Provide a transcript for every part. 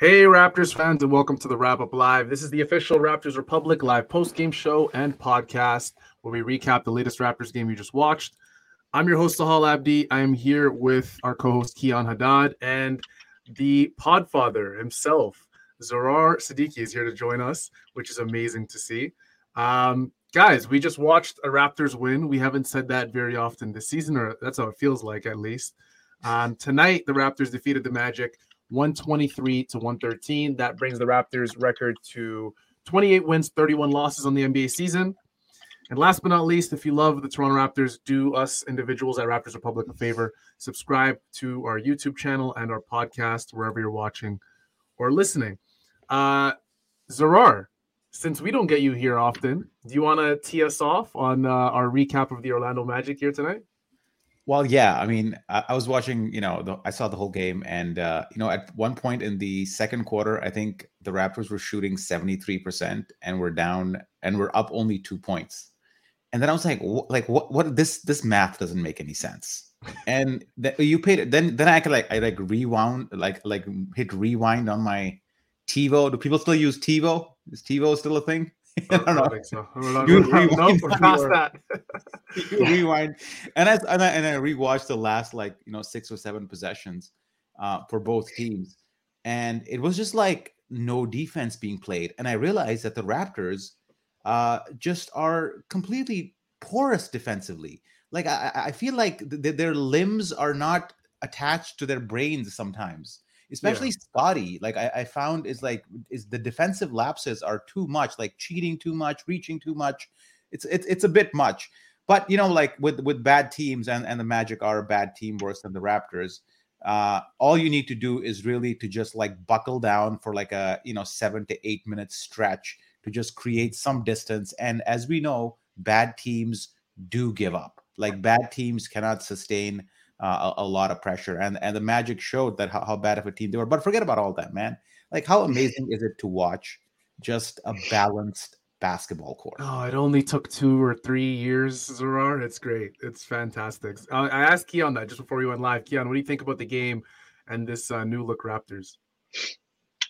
Hey, Raptors fans, and welcome to the Wrap Up Live. This is the official Raptors Republic live post game show and podcast where we recap the latest Raptors game you just watched. I'm your host, Sahal Abdi. I am here with our co host, Keon Haddad, and the podfather himself, Zarar Siddiqui, is here to join us, which is amazing to see. Um, guys, we just watched a Raptors win. We haven't said that very often this season, or that's how it feels like at least. Um, tonight, the Raptors defeated the Magic 123 to 113. That brings the Raptors record to 28 wins, 31 losses on the NBA season. And last but not least, if you love the Toronto Raptors, do us individuals at Raptors Republic a favor. Subscribe to our YouTube channel and our podcast wherever you're watching or listening. Uh, Zarar, since we don't get you here often, do you want to tee us off on uh, our recap of the Orlando Magic here tonight? Well, yeah. I mean, I, I was watching. You know, the, I saw the whole game, and uh, you know, at one point in the second quarter, I think the Raptors were shooting seventy three percent, and we're down, and we're up only two points. And then I was like, wh- like what? What? This this math doesn't make any sense. And th- you paid it. Then then I could like I like rewound, like like hit rewind on my TiVo. Do people still use TiVo? Is TiVo still a thing? I don't know. think so. Not, You no, rewind we're past that. Rewind, and I and I, and I rewatched the last like you know six or seven possessions uh, for both teams, and it was just like no defense being played, and I realized that the Raptors uh, just are completely porous defensively. Like I, I feel like th- th- their limbs are not attached to their brains sometimes. Especially Scottie, like I, I found is like is the defensive lapses are too much, like cheating too much, reaching too much. It's it's it's a bit much. But you know, like with with bad teams, and and the Magic are a bad team worse than the Raptors. Uh, all you need to do is really to just like buckle down for like a you know seven to eight minute stretch to just create some distance. And as we know, bad teams do give up. Like bad teams cannot sustain uh, a, a lot of pressure, and and the Magic showed that how, how bad of a team they were. But forget about all that, man. Like how amazing is it to watch just a balanced basketball court? Oh, it only took two or three years, Zarar. It's great. It's fantastic. Uh, I asked Keon that just before we went live. Keon, what do you think about the game and this uh, new look Raptors?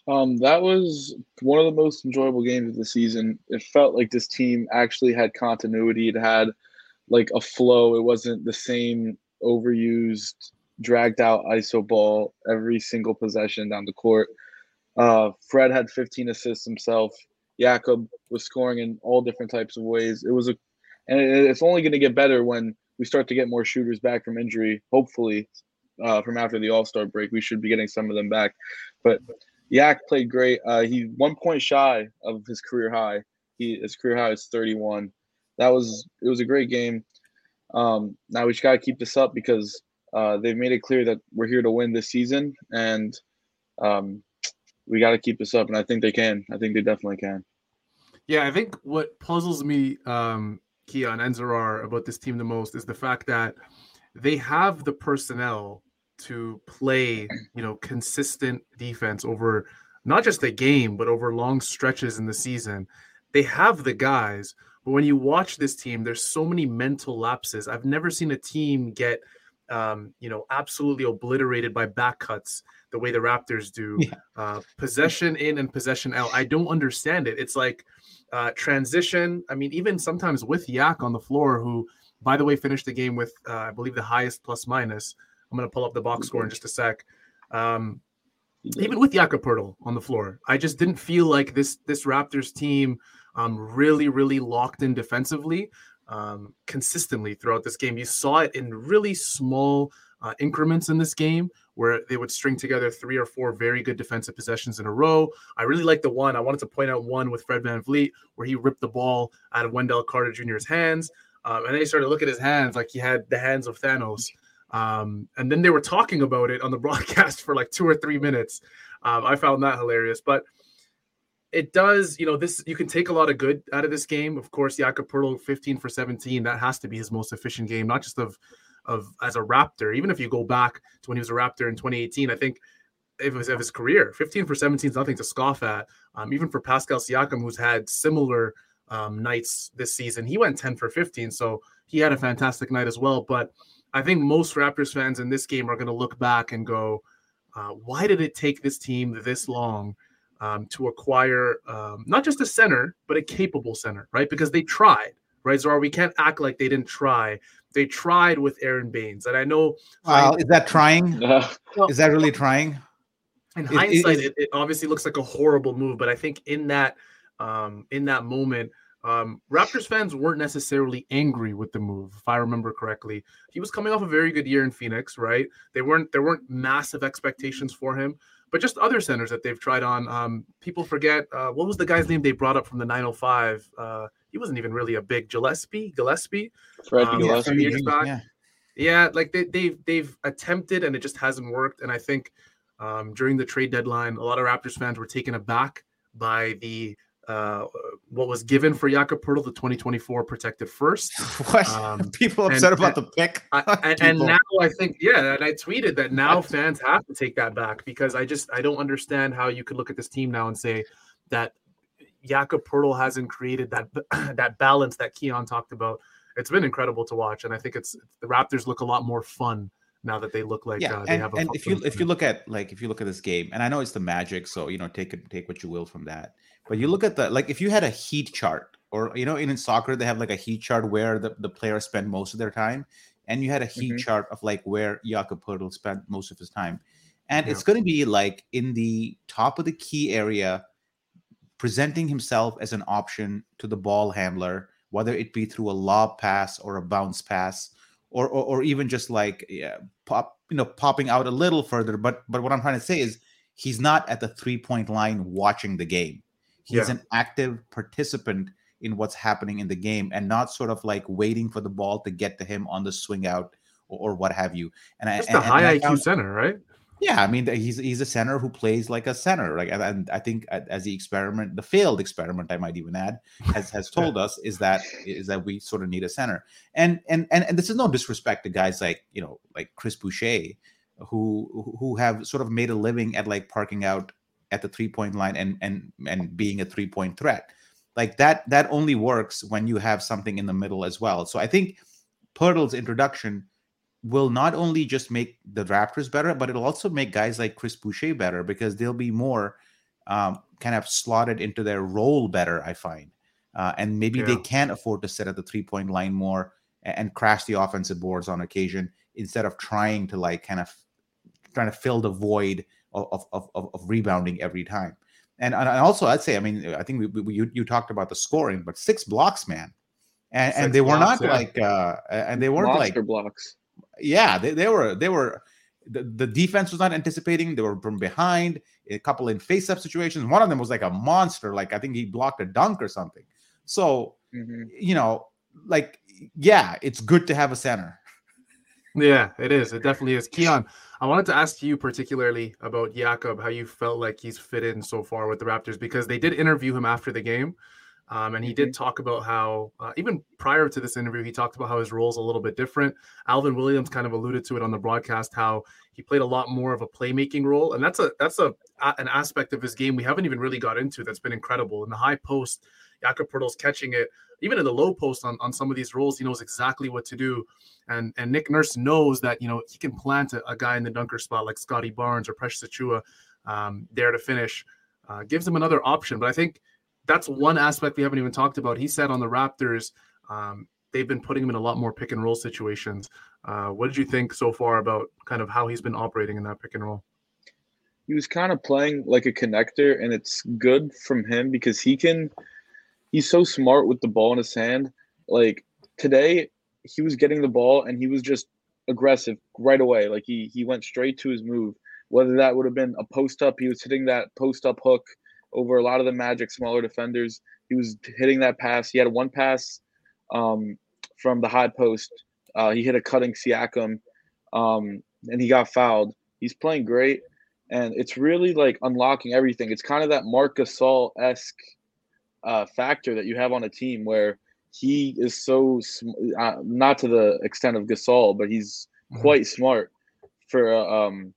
Um, that was one of the most enjoyable games of the season. It felt like this team actually had continuity. It had like a flow. It wasn't the same overused, dragged out ISO ball every single possession down the court. Uh, Fred had 15 assists himself. Jakob was scoring in all different types of ways. It was a, and it's only going to get better when we start to get more shooters back from injury. Hopefully, uh, from after the All Star break, we should be getting some of them back. But Yak played great. Uh, he one point shy of his career high. He his career high is 31. That was it was a great game. Um, now we just got to keep this up because uh, they've made it clear that we're here to win this season, and um, we got to keep this up. And I think they can. I think they definitely can. Yeah, I think what puzzles me, um, Keon and Zarar, about this team the most is the fact that they have the personnel to play, you know, consistent defense over not just a game, but over long stretches in the season. They have the guys, but when you watch this team, there's so many mental lapses. I've never seen a team get, um, you know, absolutely obliterated by back cuts the way the Raptors do. Yeah. Uh, possession in and possession out. I don't understand it. It's like uh, transition. I mean, even sometimes with Yak on the floor, who, by the way, finished the game with, uh, I believe, the highest plus minus. I'm going to pull up the box score in just a sec. Um, even with Jakob Poeltl on the floor, I just didn't feel like this this Raptors team um, really, really locked in defensively um, consistently throughout this game. You saw it in really small uh, increments in this game where they would string together three or four very good defensive possessions in a row. I really like the one. I wanted to point out one with Fred VanVleet where he ripped the ball out of Wendell Carter Jr.'s hands. Um, and then he started to look at his hands like he had the hands of Thanos. Um, and then they were talking about it on the broadcast for like two or three minutes. Um, I found that hilarious. But it does, you know, this you can take a lot of good out of this game. Of course, Jakob Poeltl, 15 for 17. That has to be his most efficient game, not just of of as a Raptor. Even if you go back to when he was a Raptor in 2018, I think it was of his career, 15 for 17 is nothing to scoff at. Um, even for Pascal Siakam, who's had similar um, nights this season, he went 10 for 15, so he had a fantastic night as well. But I think most Raptors fans in this game are going to look back and go, uh, "Why did it take this team this long?" Um, to acquire um, not just a center, but a capable center, right? Because they tried, right? Zarar, we can't act like they didn't try. They tried with Aron Baynes, and I know. Well, is that trying? is that really trying? In hindsight, it, it, it, obviously looks like a horrible move, but I think in that um, in that moment, um, Raptors fans weren't necessarily angry with the move, if I remember correctly. He was coming off a very good year in Phoenix, right? They weren't there weren't massive expectations for him, but just other centers that they've tried on. Um, people forget uh, what was the guy's name they brought up from the 905. Uh, he wasn't even really a big Gillespie. Gillespie. Fred um, Gillespie. Yeah. yeah, like they, they've they've attempted and it just hasn't worked. And I think um, during the trade deadline, a lot of Raptors fans were taken aback by the uh, what was given for Jakob Poeltl, the 2024 protected first. What? Um, people upset and, about and, the pick. I, and, and, now I think, yeah, and I tweeted that now fans have to take that back because I just I don't understand how you could look at this team now and say that Jakob Poeltl hasn't created that that balance that Keon talked about. It's been incredible to watch, and I think it's the Raptors look a lot more fun now that they look like yeah, uh, they and, have. A and if you if you look at like if you look at this game, and I know it's the Magic, so you know take it take what you will from that. But you look at the like if you had a heat chart, or you know in, in soccer they have like a heat chart where the, the players spend most of their time, and you had a heat mm-hmm. chart of like where Jakob Poeltl spent most of his time, and yeah. it's going to be like in the top of the key area presenting himself as an option to the ball handler, whether it be through a lob pass or a bounce pass, or or, or even just like yeah, pop, you know, popping out a little further. But but what I'm trying to say is he's not at the three point line watching the game. He's yeah. an active participant in what's happening in the game and not sort of like waiting for the ball to get to him on the swing out or, or what have you. And Just I, a high and IQ found, center, right? Yeah, I mean he's he's a center who plays like a center. Like and I think uh, as the experiment, the failed experiment, I might even add, has has told us is that is that we sort of need a center. And and and and this is no disrespect to guys like you know like Chris Boucher, who who have sort of made a living at like parking out at the three point line and and and being a three point threat. Like that that only works when you have something in the middle as well. So I think Poeltl's introduction will not only just make the Raptors better, but it'll also make guys like Chris Boucher better because they'll be more um, kind of slotted into their role better, I find. Uh, and maybe yeah. they can afford to sit at the three point line more and, and, crash the offensive boards on occasion instead of trying to like kind of trying to fill the void of, of, of, of rebounding every time. And, and also, I'd say, I mean, I think we, we, you, you talked about the scoring, but six blocks, man. And, and they were not yeah. like, uh, and they weren't Monster like blocks yeah, they, they were they were the, the defense was not anticipating. They were from behind. A couple in face-up situations. One of them was like a monster. Like I think he blocked a dunk or something. So mm-hmm. you know, like yeah, it's good to have a center. Yeah, it is. It definitely is. Keon, I wanted to ask you particularly about Jakob, how you felt like he's fit in so far with the Raptors because they did interview him after the game. Um, and he did mm-hmm. talk about how, uh, even prior to this interview, he talked about how his role is a little bit different. Alvin Williams kind of alluded to it on the broadcast, how he played a lot more of a playmaking role, and that's a that's a, an aspect of his game we haven't even really got into. That's been incredible in the high post. Jakob Poeltl's catching it, even in the low post on, on some of these roles, he knows exactly what to do. And and Nick Nurse knows that you know he can plant a, a guy in the dunker spot like Scottie Barnes or Precious Achiuwa um, there to finish. Uh, gives him another option, but I think that's one aspect we haven't even talked about. He said on the Raptors, um, they've been putting him in a lot more pick and roll situations. Uh, what did you think so far about kind of how he's been operating in that pick and roll? He was kind of playing like a connector, and it's good from him because he can. He's so smart with the ball in his hand. Like today, he was getting the ball and he was just aggressive right away. Like he he went straight to his move. Whether that would have been a post up, he was hitting that post up hook over a lot of the Magic smaller defenders. He was hitting that pass. He had one pass um, from the high post. Uh, he hit a cutting Siakam, um, and he got fouled. He's playing great, and it's really like unlocking everything. It's kind of that Marc Gasol esque uh, factor that you have on a team where he is so uh, not to the extent of Gasol, but he's mm-hmm. quite smart for uh, um.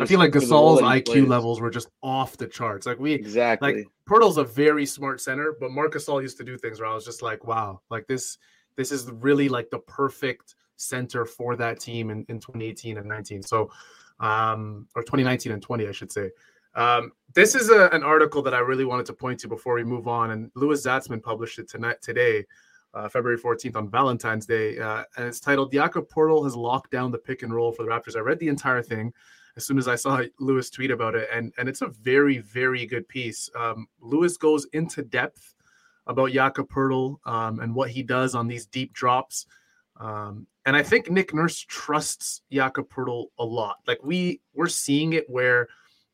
I feel like Gasol's IQ levels were just off the charts. Like we exactly like Poeltl's a very smart center, but Marc Gasol used to do things where I was just like, wow, like this this is really like the perfect center for that team in, in 2018 and 19. So um or 2019 and 20, I should say. Um, this is a, an article that I really wanted to point to before we move on, and Louis Zatzman published it tonight today, uh, February 14th on Valentine's Day, uh, and it's titled "Jakob Poeltl has locked down the pick and roll for the Raptors." I read the entire thing as soon as I saw Louis tweet about it, and and it's a very very good piece. Um, Louis goes into depth about Jakob Poeltl um, and what he does on these deep drops. Um, and I think Nick Nurse trusts Jakob Poeltl a lot. Like we we're seeing it where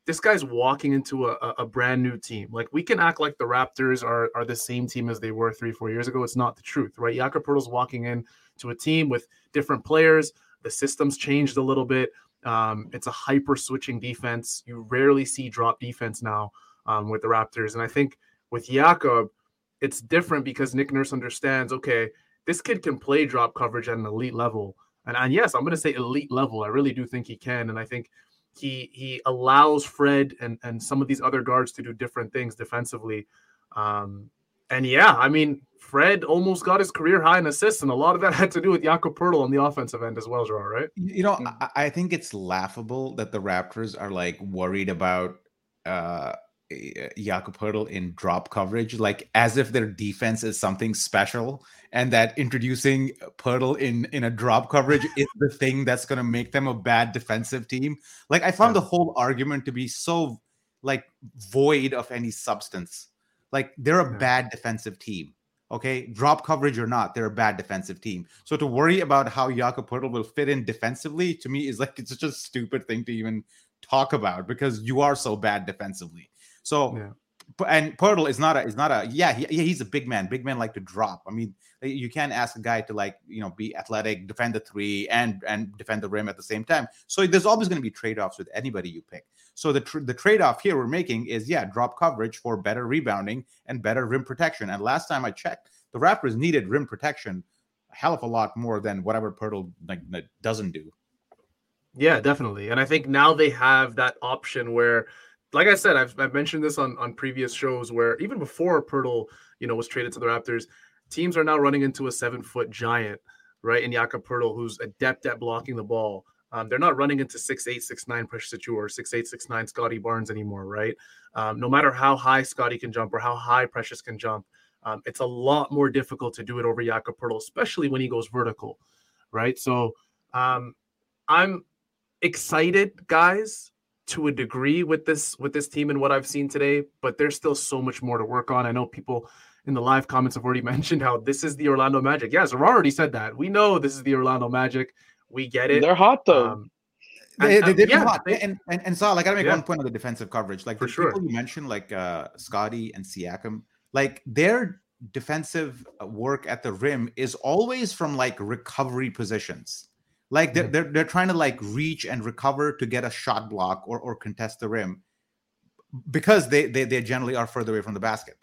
this guy's walking into a, a brand new team. Like we can act like the Raptors are are the same team as they were three, four years ago. It's not the truth, right? Jakob Poeltl's walking in to a team with different players. The system's changed a little bit. Um, it's a hyper switching defense. You rarely see drop defense now um, with the Raptors. And I think with Jakob, it's different because Nick Nurse understands, okay, this kid can play drop coverage at an elite level. And, and yes, I'm going to say elite level. I really do think he can. And I think he he allows Fred and and some of these other guards to do different things defensively. Um, and yeah, I mean, Fred almost got his career high in assists, and a lot of that had to do with Jakob Poeltl on the offensive end as well, Gerard, right? You know, I, I think it's laughable that the Raptors are like worried about uh Jakob Poeltl in drop coverage, like as if their defense is something special, and that introducing Poeltl in in a drop coverage is the thing that's going to make them a bad defensive team. Like I found yeah. the whole argument to be so like void of any substance. Like they're a bad defensive team. Okay, drop coverage or not, they're a bad defensive team. So to worry about how Jakob Poeltl will fit in defensively to me is like it's such a stupid thing to even talk about because you are so bad defensively. So, yeah. and Poeltl is not a is not a yeah he, yeah he's a big man. Big men like to drop. I mean, you can't ask a guy to like you know be athletic, defend the three, and and defend the rim at the same time. So there's always going to be trade offs with anybody you pick. So the tr- the trade off here we're making is yeah drop coverage for better rebounding and better rim protection. And last time I checked, the Raptors needed rim protection a hell of a lot more than whatever Poeltl like, doesn't do. Yeah, definitely. And I think now they have that option where like I said, I've, I've mentioned this on, on previous shows where even before Poeltl, you know, was traded to the Raptors, teams are now running into a seven foot giant, right? In Jakob Poeltl, who's adept at blocking the ball. Um, they're not running into six eight, six nine Precious Achiuwa or six eight, six nine Scottie Barnes anymore, right? Um, no matter how high Scottie can jump or how high Precious can jump, um, it's a lot more difficult to do it over Jakob Poeltl, especially when he goes vertical, right? So um, I'm excited, guys, to a degree with this with this team and what I've seen today, but there's still so much more to work on. I know people in the live comments have already mentioned how this is the Orlando Magic. Yes, Zarar already said that. We know this is the Orlando Magic. We get it. They're hot though. Um, they, they, they've yeah, hot. They, and, and and so like I gotta make yeah. one point on the defensive coverage. Like For the sure. people you mentioned, like uh Scottie and Siakam, like their defensive work at the rim is always from like recovery positions. Like they're, mm-hmm. they're, they're trying to like reach and recover to get a shot block or, or contest the rim because they, they they generally are further away from the basket.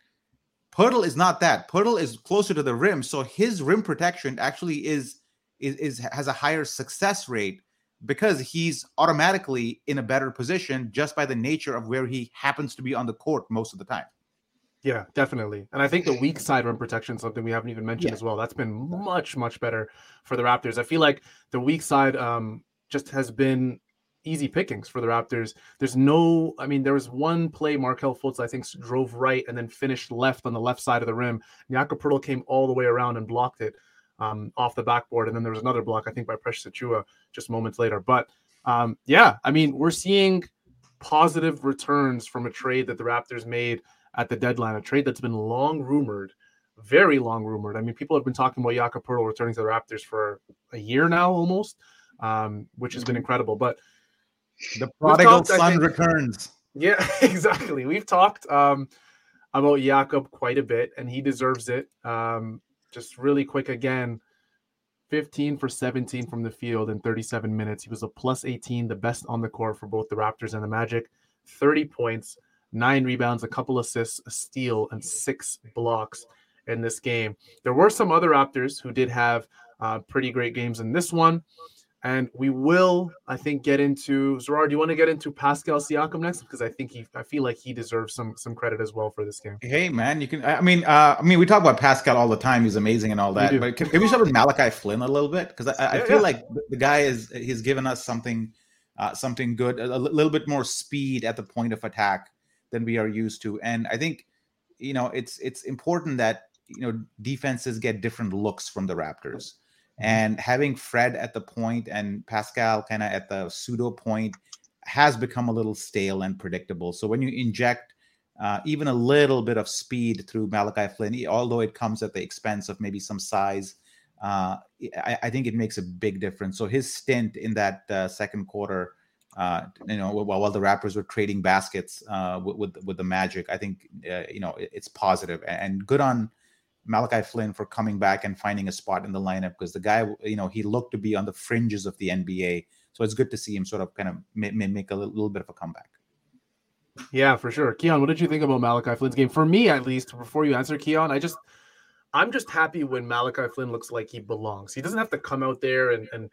Poeltl is not that. Poeltl is closer to the rim, so his rim protection actually is is, is has a higher success rate because he's automatically in a better position just by the nature of where he happens to be on the court most of the time. Yeah, definitely. And I think the weak side rim protection, is something we haven't even mentioned yeah. as well. That's been much, much better for the Raptors. I feel like the weak side um, just has been easy pickings for the Raptors. There's no, I mean, there was one play Markelle Fultz, I think, drove right and then finished left on the left side of the rim. Jakob came all the way around and blocked it um, off the backboard. And then there was another block, I think, by Precious Achiuwa just moments later. But um, yeah, I mean, we're seeing positive returns from a trade that the Raptors made at the deadline, a trade that's been long rumored very long rumored. I mean, people have been talking about Jakob Poeltl returning to the Raptors for a year now almost, um, which has been mm-hmm. incredible. But the prodigal talked, son think, returns. Yeah, exactly. We've talked um, about Jakob quite a bit, and he deserves it. Um, just really quick again 15 for 17 from the field in 37 minutes. He was a plus 18, the best on the court for both the Raptors and the Magic. 30 points, nine rebounds, a couple assists, a steal, and six blocks in this game. There were some other Raptors who did have uh, pretty great games in this one. And we will, I think, get into Zarar. Do you want to get into Pascal Siakam next? Because I think he, I feel like he deserves some some credit as well for this game. Hey, man, you can. I mean, uh, I mean, we talk about Pascal all the time. He's amazing and all that. But can, can, we start with Malachi Flynn a little bit? Because I, I yeah, feel yeah. like the guy is he's given us something, uh, something good, a, a little bit more speed at the point of attack than we are used to. And I think, you know, it's it's important that you know defenses get different looks from the Raptors. And having Fred at the point and Pascal kind of at the pseudo point has become a little stale and predictable. So when you inject uh, even a little bit of speed through Malachi Flynn, although it comes at the expense of maybe some size, uh, I, I, think it makes a big difference. So his stint in that uh, second quarter, uh, you know, while, while the Raptors were trading baskets uh, with, with, with the Magic, I think uh, you know it, it's positive and good on Malachi Flynn for coming back and finding a spot in the lineup because the guy, you know, he looked to be on the fringes of the NBA. So it's good to see him sort of kind of make, make a little, bit of a comeback. Yeah, for sure. Keon, what did you think about Malachi Flynn's game? For me, at least, before you answer, Keon, I just, I'm just happy when Malachi Flynn looks like he belongs. He doesn't have to come out there and, and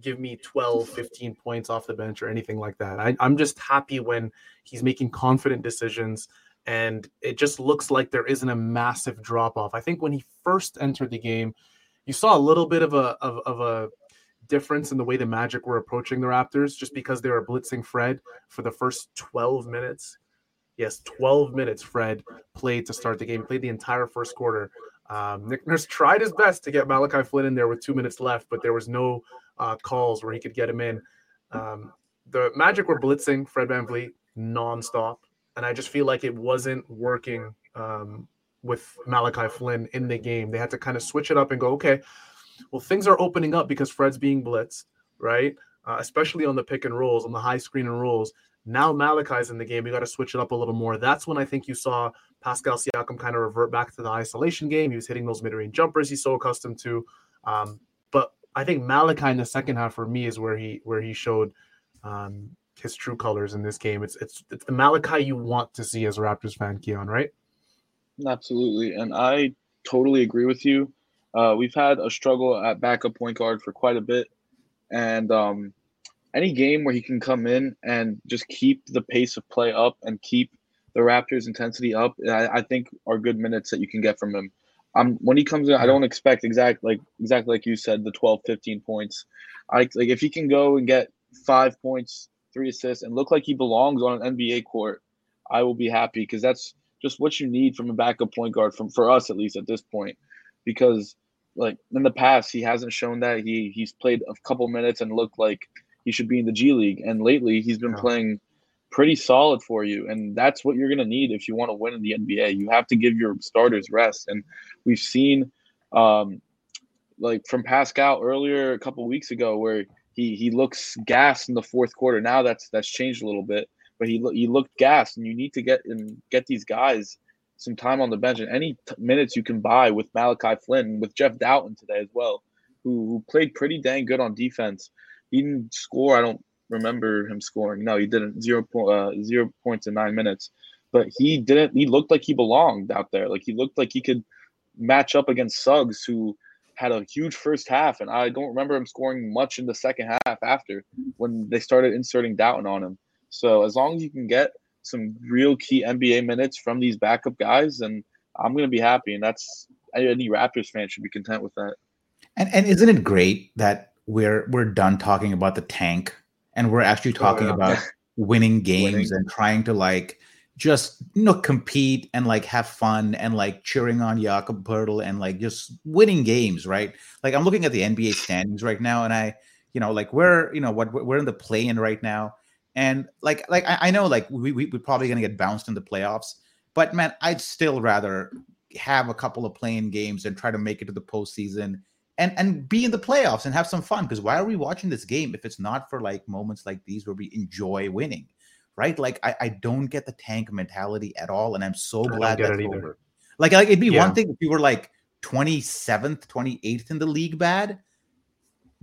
give me 12, 15 points off the bench or anything like that. I, I'm just happy when he's making confident decisions and it just looks like there isn't a massive drop off. I think when he first entered the game, you saw a little bit of a of, of, a difference in the way the Magic were approaching the Raptors, just because they were blitzing Fred for the first 12 minutes. Yes, 12 minutes. Fred played to start the game, played the entire first quarter. Um, Nick Nurse tried his best to get Malachi Flynn in there with two minutes left, but there was no uh, calls where he could get him in. Um, the Magic were blitzing Fred VanVleet nonstop and I just feel like it wasn't working um, with Malachi Flynn in the game. They had to kind of switch it up and go, okay, well, things are opening up because Fred's being blitzed, right? Uh, especially on the pick and rolls, on the high screen and rolls. Now Malachi's in the game. We got to switch it up a little more. That's when I think you saw Pascal Siakam kind of revert back to the isolation game. He was hitting those mid-range jumpers he's so accustomed to. Um, but I think Malachi in the second half for me is where he where he showed um, his true colors in this game. It's it's it's the Malachi you want to see as a Raptors fan, Keon, right? Absolutely, and I totally agree with you. Uh, we've had a struggle at backup point guard for quite a bit, and um, any game where he can come in and just keep the pace of play up and keep the Raptors' intensity up, I, I think are good minutes that you can get from him. Um, when he comes in, I don't expect exact like exactly like you said, the 12, 15 points. I like if he can go and get five points three assists, and look like he belongs on an NBA court, I will be happy because that's just what you need from a backup point guard from for us at least at this point. Because like in the past, he hasn't shown that he he's played a couple minutes and looked like he should be in the G League, and lately he's been yeah. playing pretty solid for you, and that's what you're gonna need if you want to win in the NBA. You have to give your starters rest, and we've seen. Um, like from Pascal earlier a couple weeks ago, where he he looks gassed in the fourth quarter. Now that's that's changed a little bit, but he he looked gassed, and you need to get and get these guys some time on the bench and any t- minutes you can buy with Malachi Flynn, with Jeff Dowtin today as well, who who played pretty dang good on defense. He didn't score. I don't remember him scoring. No, he didn't. Zero point uh, zero points in nine minutes, but he didn't. He looked like he belonged out there. Like he looked like he could match up against Suggs, who had a huge first half, and I don't remember him scoring much in the second half after when they started inserting Dowtin on him. So as long as you can get some real key NBA minutes from these backup guys, and I'm going to be happy. And that's any Raptors fan should be content with that. And and isn't it great that we're we're done talking about the tank and we're actually talking oh, yeah. about winning games winning. and trying to like just you know compete and like have fun and like cheering on Jakob Poeltl and like just winning games, right? Like I'm looking at the NBA standings right now, and I, you know, like we're you know what we're in the play-in right now, and like like I, I know like we, we we're probably gonna get bounced in the playoffs, but man, I'd still rather have a couple of play-in games and try to make it to the postseason and and be in the playoffs and have some fun. Because why are we watching this game if it's not for like moments like these where we enjoy winning, right? Like I, I don't get the tank mentality at all, and I'm so glad that's over. Like like it'd be yeah. one thing if you were like 27th, 28th in the league bad,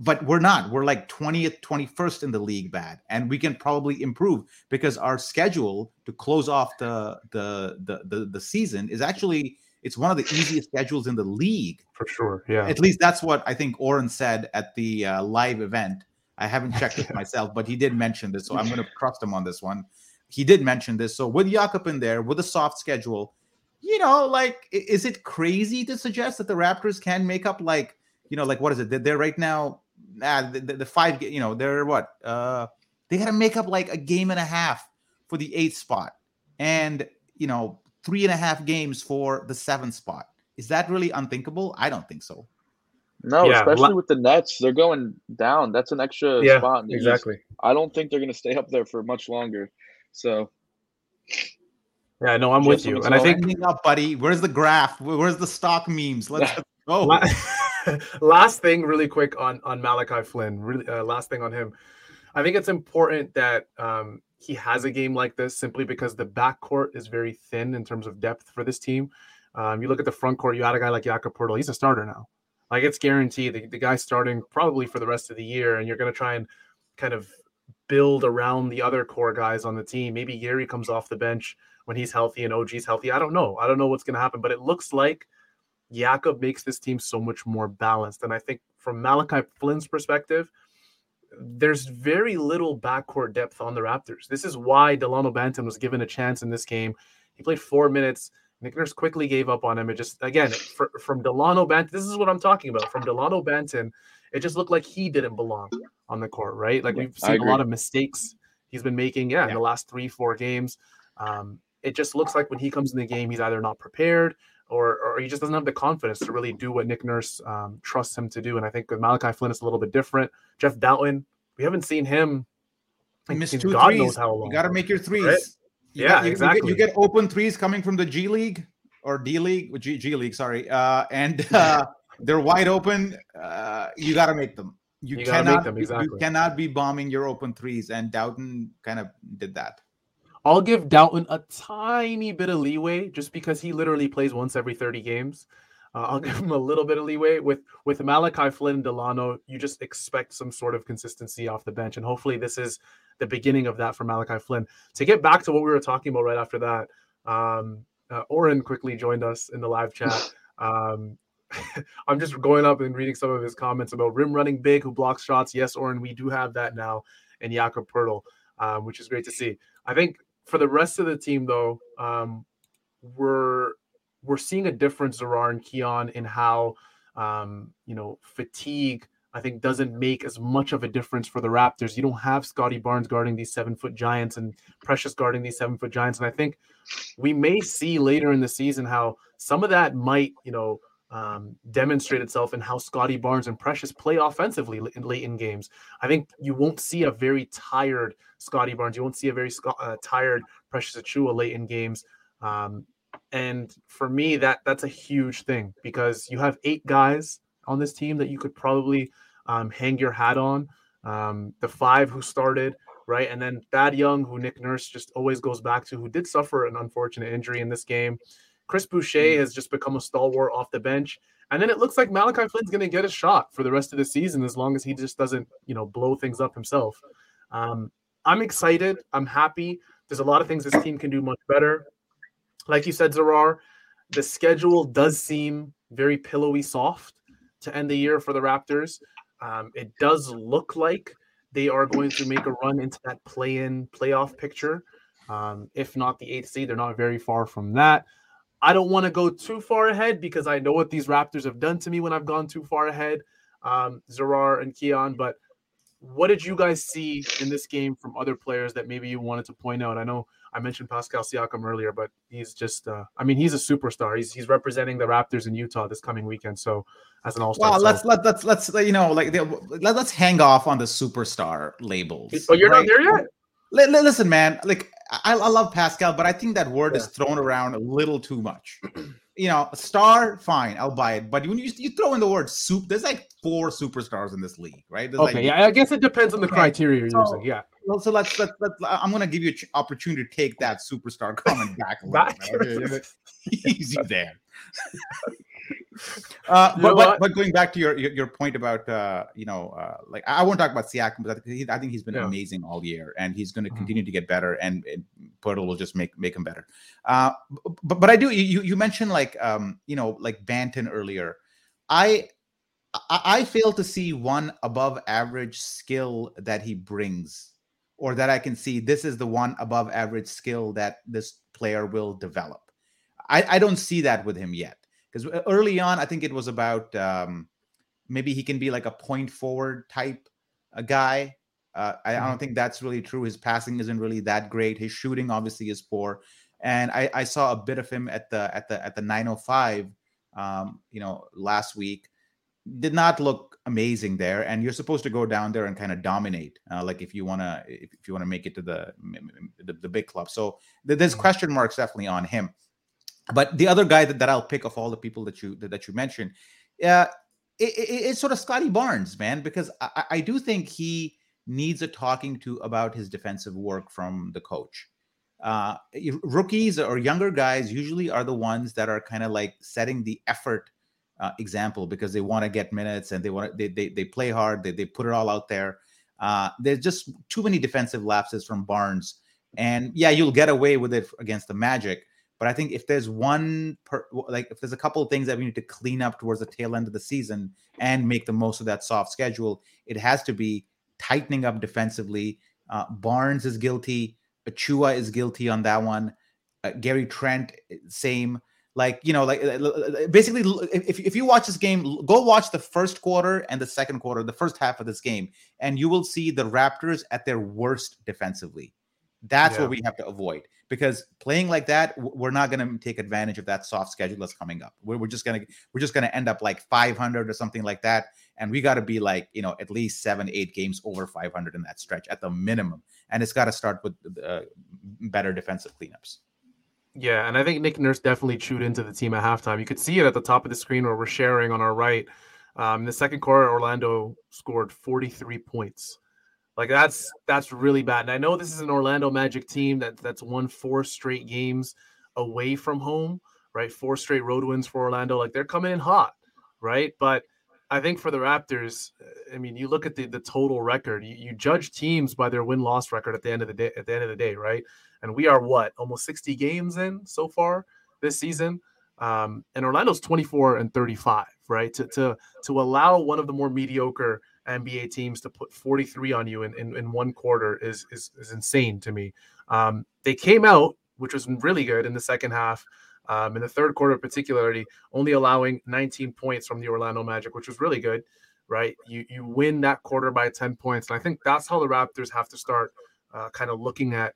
but we're not. We're like 20th, 21st in the league bad, and we can probably improve because our schedule to close off the the the the, the season is actually it's one of the easiest schedules in the league for sure. Yeah, at least that's what I think Oren said at the uh, live event. I haven't checked it myself, but he did mention this, so I'm going to trust him on this one. He did mention this. So with Jakob in there, with a soft schedule, you know, like, is it crazy to suggest that the Raptors can make up like, you know, like what is it? They're right now the, the, the five, you know, they're what? Uh, they got to make up like a game and a half for the eighth spot, and you know, three and a half games for the seventh spot. Is that really unthinkable? I don't think so. No, yeah, especially with the Nets, they're going down. That's an extra yeah, spot. Exactly. I don't think they're going to stay up there for much longer. So, yeah, no, I'm with you, and I think up, buddy. Where's the graph? Where's the stock memes? Let's go. last thing, really quick on on Malachi Flynn. Really, uh, last thing on him. I think it's important that um, he has a game like this simply because the backcourt is very thin in terms of depth for this team. Um, you look at the front court, you had a guy like Jakob Poeltl. He's a starter now. Like it's guaranteed. The, the guy's starting probably for the rest of the year, and you're going to try and kind of build around the other core guys on the team. Maybe Gary comes off the bench when he's healthy and OG's healthy. I don't know. I don't know what's going to happen, but it looks like Jakob makes this team so much more balanced. And I think from Malachi Flynn's perspective, there's very little backcourt depth on the Raptors. This is why Delano Banton was given a chance in this game. He played four minutes. Nick Nurse quickly gave up on him. It just again for, from Delano Banton. This is what I'm talking about. From Delano Banton, it just looked like he didn't belong on the court, right? Like we've seen a lot of mistakes he's been making. Yeah, yeah, in the last three, four games. Um, it just looks like when he comes in the game, he's either not prepared or, or he just doesn't have the confidence to really do what Nick Nurse um, trusts him to do. And I think with Malachi Flynn, it's a little bit different. Jeff Dowtin, we haven't seen him. He missed two God threes. You got to make your threes. Right? You yeah, you, exactly. You get, you get, open threes coming from the G League or D League, G, G League, sorry, uh, and uh, they're wide open. Uh, you got to make them. You, you cannot. Them, exactly. You cannot be bombing your open threes, and Dowtin kind of did that. I'll give Dowtin a tiny bit of leeway just because he literally plays once every 30 games. Uh, I'll give him a little bit of leeway with with Malachi Flynn and Delano. You just expect some sort of consistency off the bench, and hopefully this is the beginning of that for Malachi Flynn. To get back to what we were talking about right after that, um, uh, Oren quickly joined us in the live chat. Um, I'm just going up and reading some of his comments about rim running big who blocks shots. Yes, Oren, we do have that now and Jakob Poeltl, um, which is great to see. I think for the rest of the team, though, um, we're we're seeing a difference, Zarar and Keon, in how um, you know fatigue. I think doesn't make as much of a difference for the Raptors. You don't have Scottie Barnes guarding these seven foot giants and Precious guarding these seven foot giants, and I think we may see later in the season how some of that might you know um, demonstrate itself in how Scottie Barnes and Precious play offensively late in games. I think you won't see a very tired Scottie Barnes. You won't see a very uh, tired Precious Achiuwa late in games. Um, and for me, that that's a huge thing because you have eight guys on this team that you could probably um, hang your hat on. Um, the five who started, right? And then Thad Young, who Nick Nurse just always goes back to, who did suffer an unfortunate injury in this game. Chris Boucher mm. has just become a stalwart off the bench. And then it looks like Malachi Flynn's going to get a shot for the rest of the season as long as he just doesn't, you know, blow things up himself. Um, I'm excited. I'm happy. There's a lot of things this team can do much better. Like you said, Zarar, the schedule does seem very pillowy soft to end the year for the Raptors. Um, it does look like they are going to make a run into that play-in playoff picture. Um, if not the eighth seed, they're not very far from that. I don't want to go too far ahead because I know what these Raptors have done to me when I've gone too far ahead, um, Zarar and Keon. But what did you guys see in this game from other players that maybe you wanted to point out? I know I mentioned Pascal Siakam earlier, but he's just, uh, I mean, he's a superstar. He's he's representing the Raptors in Utah this coming weekend. So as an all star. Well, let's let let's let's you know like let, let's hang off on the superstar labels. Oh, you're right? not there yet. Listen, man. Like I, I love Pascal, but I think that word yeah. is thrown around a little too much. you know, a star, fine, I'll buy it. But when you, you throw in the word soup, there's like four superstars in this league, right? There's okay, like, yeah, I guess it depends on the criteria you're so- using. Yeah, so let's, let's, let's I'm gonna give you an opportunity to take that superstar comment back a little bit. Easy there. Uh, but, but but going back to your your, your point about uh, you know uh, like I won't talk about Siakam, but I think, he, I think he's been Yeah. amazing all year, and he's going to Mhm. continue to get better, and, and Poeltl will just make make him better. Uh, but but I do you you mentioned like um you know like Banton earlier, I I, I fail to see one above average skill that he brings, or that I can see this is the one above average skill that this player will develop. I, I don't see that with him yet because early on I think it was about um, maybe he can be like a point forward type a guy. Uh, I, I don't think that's really true. His passing isn't really that great. His shooting obviously is poor, and I, I saw a bit of him at the at the at the 905, um, you know, last week. Did not look amazing there, and you're supposed to go down there and kind of dominate, uh, like if you wanna if, if you wanna make it to the the, the big club. So there's Mhm. question marks definitely on him. But the other guy that, that I'll pick of all the people that you that, that you mentioned, uh, it, it, it's sort of Scottie Barnes, man, because I, I I do think he needs a talking to about his defensive work from the coach. Uh, rookies or younger guys usually are the ones that are kind of like setting the effort uh, example because they want to get minutes and they want they, they they play hard, they they put it all out there. Uh, there's just too many defensive lapses from Barnes, and yeah, you'll get away with it against the Magic. But I think if there's one, per, like if there's a couple of things that we need to clean up towards the tail end of the season and make the most of that soft schedule, it has to be tightening up defensively. Uh, Barnes is guilty. Achiuwa is guilty on that one. Uh, Gary Trent, same. Like you know, like uh, basically, if if you watch this game, go watch the first quarter and the second quarter, the first half of this game, and you will see the Raptors at their worst defensively. That's Yeah. what we have to avoid because playing like that, we're not going to take advantage of that soft schedule that's coming up. We're, we're just gonna we're just gonna end up like 500 or something like that, and we got to be like you know at least seven eight games over 500 in that stretch at the minimum, and it's got to start with uh, better defensive cleanups. Yeah, and I think Nick Nurse definitely chewed into the team at halftime. You could see it at the top of the screen where we're sharing on our right. Um, in the second quarter, Orlando scored 43 points. Like that's that's really bad. And I know this is an Orlando Magic team that that's won four straight games away from home, right? Four straight road wins for Orlando. Like they're coming in hot, right? But I think for the Raptors, I mean, you look at the the total record. You, you judge teams by their win loss record at the end of the day. At the end of the day, right? And we are what almost 60 games in so far this season? Um, and orlando's 24 and 35 right? To, to to allow one of the more mediocre nba teams to put 43 on you in, in, in one quarter is, is is insane to me. Um, they came out which was really good in the second half um, in the third quarter particularly only allowing 19 points from the orlando magic which was really good right? You you win that quarter by 10 points and i think that's how the raptors have to start uh, kind of looking at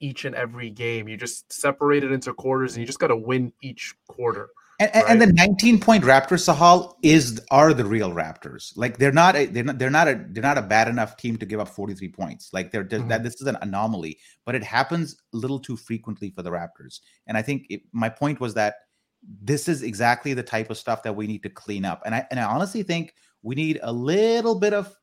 each and every game. You just separate it into quarters, and you just got to win each quarter. And, and, and the 19 point Raptors, Sahal, is are the real Raptors. Like they're not a, they're not they're not a they're not a bad enough team to give up 43 points. Like they're, they're Mhm. that this is an anomaly, but it happens a little too frequently for the Raptors. And I think it, my point was that this is exactly the type of stuff that we need to clean up. And I and I honestly think we need a little bit of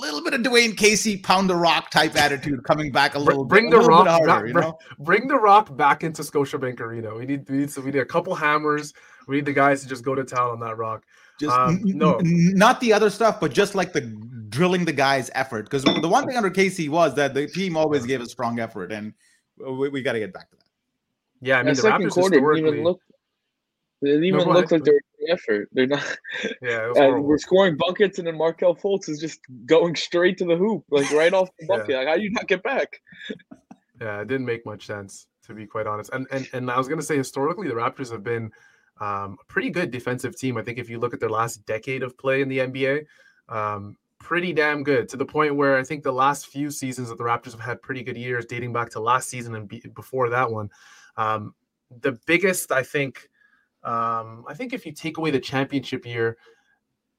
little bit of Dwane Casey pound the rock type attitude coming back a little bring bit, a the little bit rock harder, back- you bring- know? Bring the Rock back into Scotiabank Arena. We need we need so we need a couple hammers. We need the guys to just go to town on that rock. Just Um, n- n- no. n- not the other stuff, but just like the drilling the guy's effort. Because the one thing under Casey was that the team always gave a strong effort, and we, we got to get back to that. Yeah, I mean that the second Raptors quarter didn't even look. It didn't even go look like they're the effort. They're not. yeah, horrible. we're scoring buckets, and then Markelle Fultz is just going straight to the hoop, like right off the Yeah. bucket. Like, how do you not get back? Yeah, it didn't make much sense to be quite honest. And and and I was gonna say historically the Raptors have been um, a pretty good defensive team. I think if you look at their last decade of play in the NBA, um, pretty damn good to the point where I think the last few seasons that the Raptors have had pretty good years, dating back to last season and be, before that one. Um, the biggest, I think, um, I think if you take away the championship year,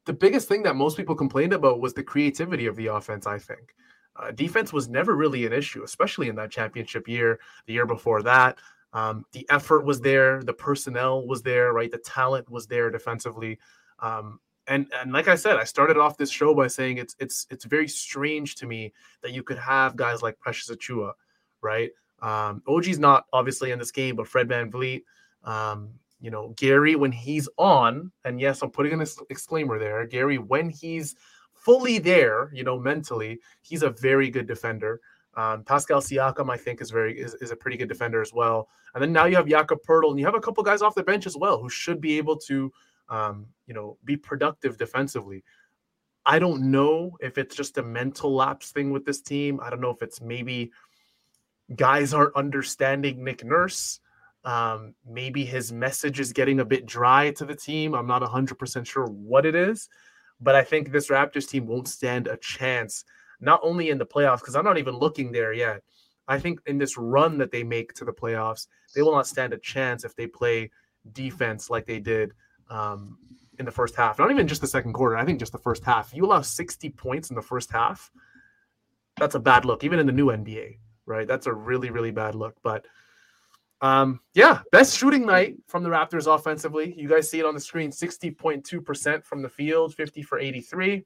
the biggest thing that most people complained about was the creativity of the offense. I think uh, defense was never really an issue, especially in that championship year. The year before that, Um, the effort was there, the personnel was there, right? The talent was there defensively. Um, and and like I said, I started off this show by saying it's it's it's very strange to me that you could have guys like Precious Achiuwa, right? Um, OG's not obviously in this game, but Fred VanVleet, um, you know, Gary when he's on, and yes, I'm putting an exclaimer there. Gary when he's fully there, you know, mentally, he's a very good defender. Um, Pascal Siakam, I think, is very is, is a pretty good defender as well. And then now you have Jakob Poeltl, and you have a couple guys off the bench as well who should be able to um, you know, be productive defensively. I don't know if it's just a mental lapse thing with this team. I don't know if it's maybe guys aren't understanding Nick Nurse. Um, maybe his message is getting a bit dry to the team. I'm not 100% sure what it is, but I think this Raptors team won't stand a chance, not only in the playoffs, because I'm not even looking there yet. I think in this run that they make to the playoffs, they will not stand a chance if they play defense like they did um, in the first half. Not even just the second quarter. I think just the first half. You allow 60 points in the first half. That's a bad look, even in the new NBA, right? That's a really, really bad look. But um, yeah, best shooting night from the Raptors offensively. You guys see it on the screen 60.2% from the field, 50 for 83.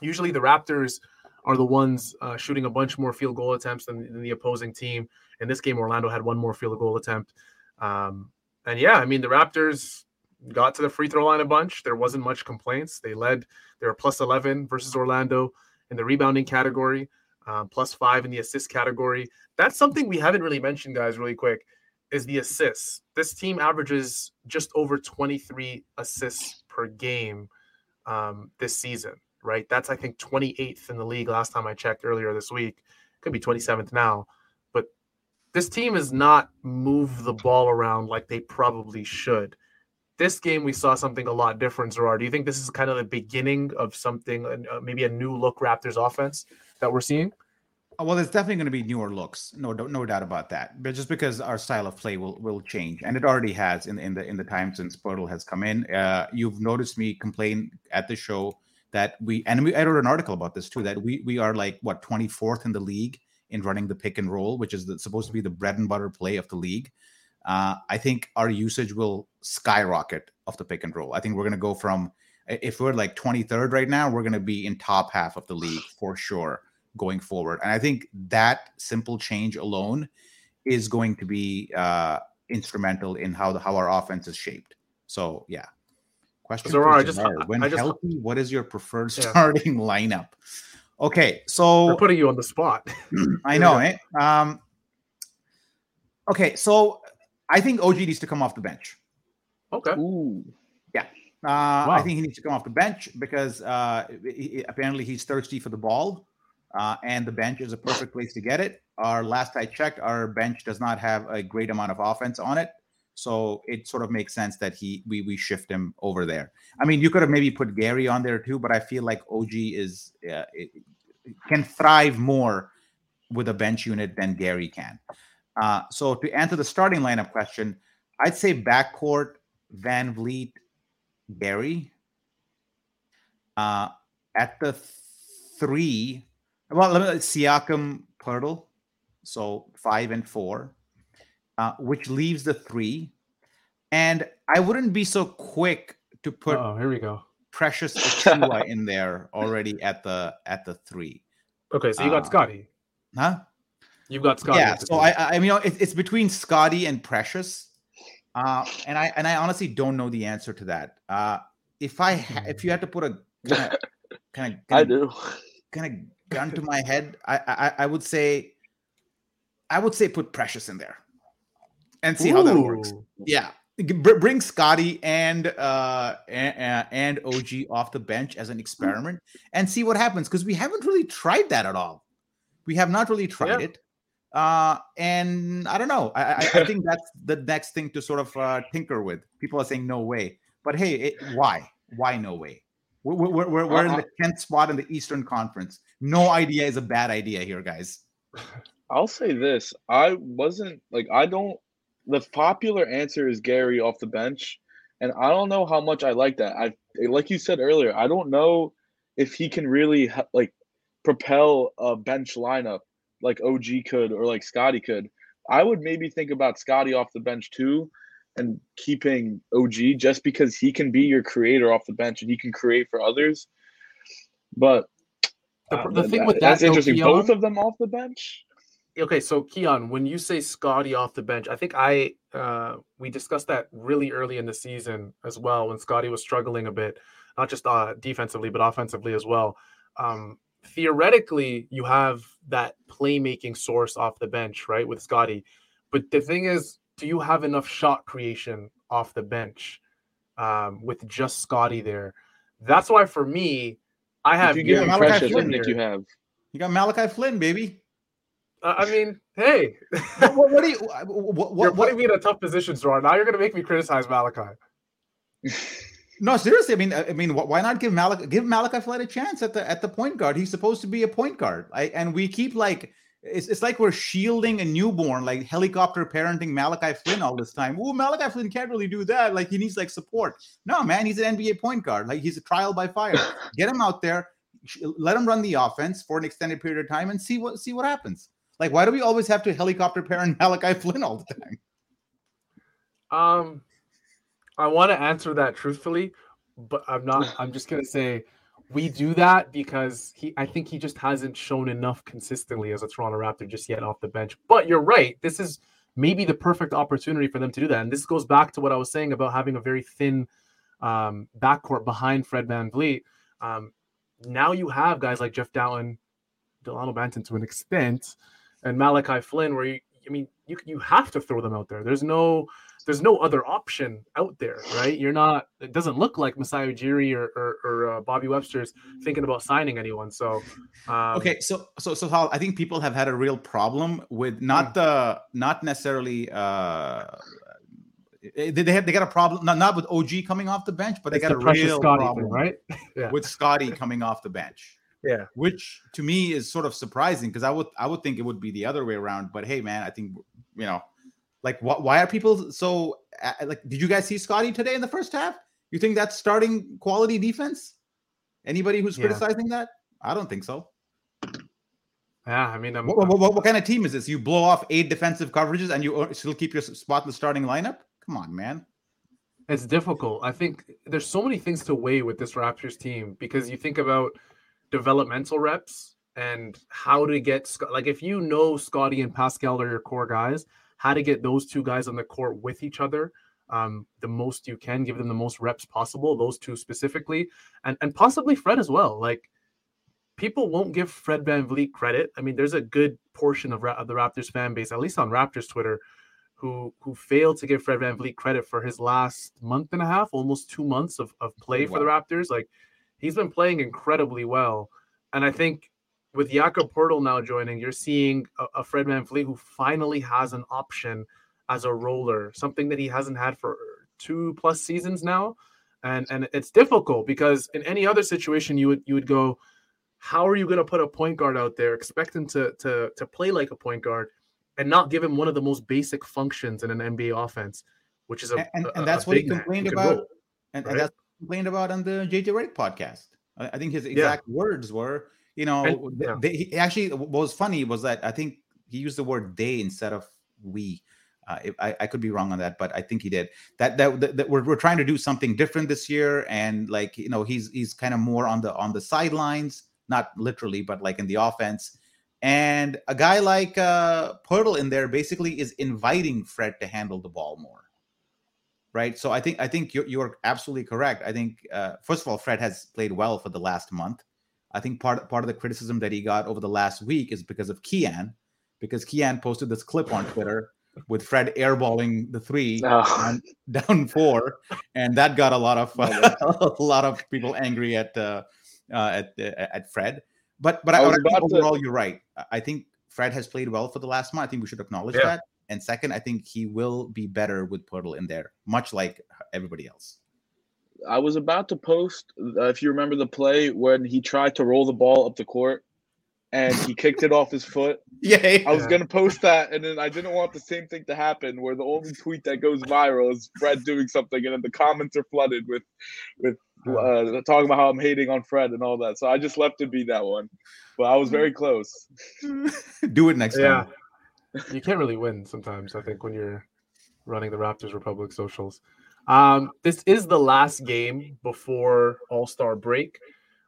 Usually the Raptors are the ones uh, shooting a bunch more field goal attempts than, than, the opposing team. In this game, Orlando had one more field goal attempt. Um, and yeah, I mean, the Raptors got to the free throw line a bunch. There wasn't much complaints. They led. They were plus 11 versus Orlando in the rebounding category, um, plus five in the assist category. That's something we haven't really mentioned, guys. Really quick, is the assists. This team averages just over 23 assists per game um, this season. Right. That's I think 28th in the league. Last time I checked earlier this week, could be 27th now. But this team has not moved the ball around like they probably should this game we saw something a lot different. Zarar, do you think this is kind of the beginning of something, uh, maybe a new look Raptors offense that we're seeing? Uh, well, there's definitely going to be newer looks, no, no doubt about that. But just because our style of play will will change, and it already has in in the in the time since Poeltl has come in. Uh, you've noticed me complain at the show that we, and we I wrote an article about this too, that we we are like what 24th in the league in running the pick and roll, which is the, supposed to be the bread and butter play of the league uh, I think our usage will skyrocket of the pick and roll. I think we're going to go from if we're like 23rd right now, we're going to be in top half of the league for sure going forward. And I think that simple change alone is going to be uh, instrumental in how the how our offense is shaped. So yeah. Question so, for just, when just, healthy, what is your preferred yeah. starting lineup? Okay, so we're putting you on the spot. I know, eh? Um, okay, so I think OG needs to come off the bench. Okay. Ooh. Yeah. Uh, wow. I think he needs to come off the bench because uh, he, apparently he's thirsty for the ball, uh, and the bench is a perfect place to get it. Our last I checked, our bench does not have a great amount of offense on it, so it sort of makes sense that he we we shift him over there. I mean, you could have maybe put Gary on there too, but I feel like OG is uh, can thrive more with a bench unit than Gary can. Uh, so to answer the starting lineup question, I'd say backcourt VanVleet, Gary. Uh, at the three, well, let me Siakam, Poeltl. So five and four, uh, which leaves the three. And I wouldn't be so quick to put. Oh, here we go. Precious Achiuwa in there already at the at the three. Okay, so you got uh, Scottie. Huh? You've got Scottie. Yeah. So I, I mean, it, it's between Scottie and Precious, uh, and I and I honestly don't know the answer to that. Uh, if I ha- if you had to put a kind of kind of I do kind of gun to my head, I, I I would say I would say put Precious in there and see Ooh. how that works. Yeah. Bring Scottie and uh and, and OG off the bench as an experiment and see what happens because we haven't really tried that at all. We have not really tried yeah. it. Uh, and I don't know. I, I, think that's the next thing to sort of uh, tinker with. People are saying no way, but hey, it, why? Why no way? We're, we're, we're, we're in uh-uh. the 10th spot in the Eastern Conference. No idea is a bad idea here, guys. I'll say this. I wasn't like, I don't, the popular answer is Gary off the bench. And I don't know how much I like that. I, like you said earlier, I don't know if he can really like propel a bench lineup like OG could or like Scottie could. I would maybe think about Scottie off the bench too and keeping OG just because he can be your creator off the bench and he can create for others. But The, uh, the thing that- with that, that's though, interesting. Keon- Both of them off the bench. okay, so Keon, when you say Scottie off the bench, I think I uh we discussed that really early in the season as well when Scottie was struggling a bit, not just uh defensively but offensively as well. Um theoretically, you have that playmaking source off the bench, right, with Scottie. But the thing is, do you have enough shot creation off the bench um with just Scottie there? That's why for me, I have you give Gary Malachi Flynn then think you have. You got Malachi Flynn, baby. Uh, I mean, hey, What, what, what do you? What, what, you're what, putting me in a tough position, Zarar. Now you're going to make me criticize Malachi. No, seriously. I mean, I I mean, why not give Malachi give Malachi Flynn a chance at the at the point guard? He's supposed to be a point guard. I, and we keep like it's, it's like we're shielding a newborn, like helicopter parenting Malachi Flynn all this time. Oh, Malachi Flynn can't really do that. Like he needs like support. No, man, he's an NBA point guard. Like he's a trial by fire. Get him out there, let him run the offense for an extended period of time, and see what see what happens. Like, why do we always have to helicopter parent Malachi Flynn all the time? Um, I want to answer that truthfully, but I'm not. I'm just going to say we do that because he. I think he just hasn't shown enough consistently as a Toronto Raptor just yet off the bench. But you're right. This is maybe the perfect opportunity for them to do that. And this goes back to what I was saying about having a very thin um, backcourt behind Fred VanVleet. Um, now you have guys like Jeff Dowtin, Delano Banton to an extent, and Malachi Flynn, where you, I mean, you you have to throw them out there. There's no there's no other option out there, right? You're not. It doesn't look like Masai Ujiri or or, or uh, Bobby Webster's thinking about signing anyone. So, um, okay so so so Hal, i think people have had a real problem with not the not necessarily uh they, they have they got a problem not, not with og coming off the bench but they it's got the a real Scottie problem thing, right? yeah, with scottie coming off the bench yeah. which to me is sort of surprising because i would i would think it would be the other way around but hey man i think you know like wh- why are people so uh, like did you guys see scottie today in the first half you think that's starting quality defense anybody who's Yeah. criticizing that i don't think so Yeah, I mean, what, what, what, what kind of team is this? You blow off eight defensive coverages and you still keep your spot in the starting lineup? Come on, man. It's difficult. I think there's so many things to weigh with this Raptors team because you think about developmental reps and how to get like if you know Scottie and Pascal are your core guys, how to get those two guys on the court with each other um, the most you can, give them the most reps possible, those two specifically, and and possibly Fred as well. Like people won't give Fred VanVleet credit. I mean, there's a good portion of, Ra- of the Raptors fan base, at least on Raptors Twitter, who who failed to give Fred VanVleet credit for his last month and a half, almost two months of, of play for the Raptors. Like he's been playing incredibly well. And I think with Jakob Poeltl now joining, you're seeing a, a Fred VanVleet who finally has an option as a roller, something that he hasn't had for two plus seasons now. And and it's difficult because in any other situation you would you would go, how are you going to put a point guard out there, expect him to to to play like a point guard, and not give him one of the most basic functions in an NBA offense, which is a And, a- and that's what he big man who complained about. roll. And, right? and that's what he complained about on the JJ Redick podcast. I, I think his exact words were, you know, And- yeah. they, he actually what was funny was that I think he used the word they instead of we. Uh, if- I, I could be wrong on that, but I think he did. That that, that, that we're, we're trying to do something different this year, and like you know, he's he's kind of more on the on the sidelines, not literally, but like in the offense. And a guy like uh Poeltl in there basically is inviting Fred to handle the ball more. Right. So I think I think you're you're absolutely correct. I think uh first of all, Fred has played well for the last month. I think part part of the criticism that he got over the last week is because of Keon, because Keon posted this clip on Twitter with Fred airballing the three Oh. down, four, and that got a lot of a lot of people angry at uh, uh, at uh, at Fred. But but I, I think to- overall, you're right. I- I think Fred has played well for the last month. I think we should acknowledge Yeah. that. And second, I think he will be better with Poeltl in there, much like everybody else. I was about to post, uh, if you remember the play when he tried to roll the ball up the court and he kicked it off his foot. Yeah, I was gonna post that, and then I didn't want the same thing to happen, where the only tweet that goes viral is Fred doing something, and then the comments are flooded with, with uh, talking about how I'm hating on Fred and all that. So I just left it be that one, but I was very close. do it next Yeah. time. you can't really win sometimes. I think when you're running the Raptors Republic socials. Um, this is the last game before All Star break,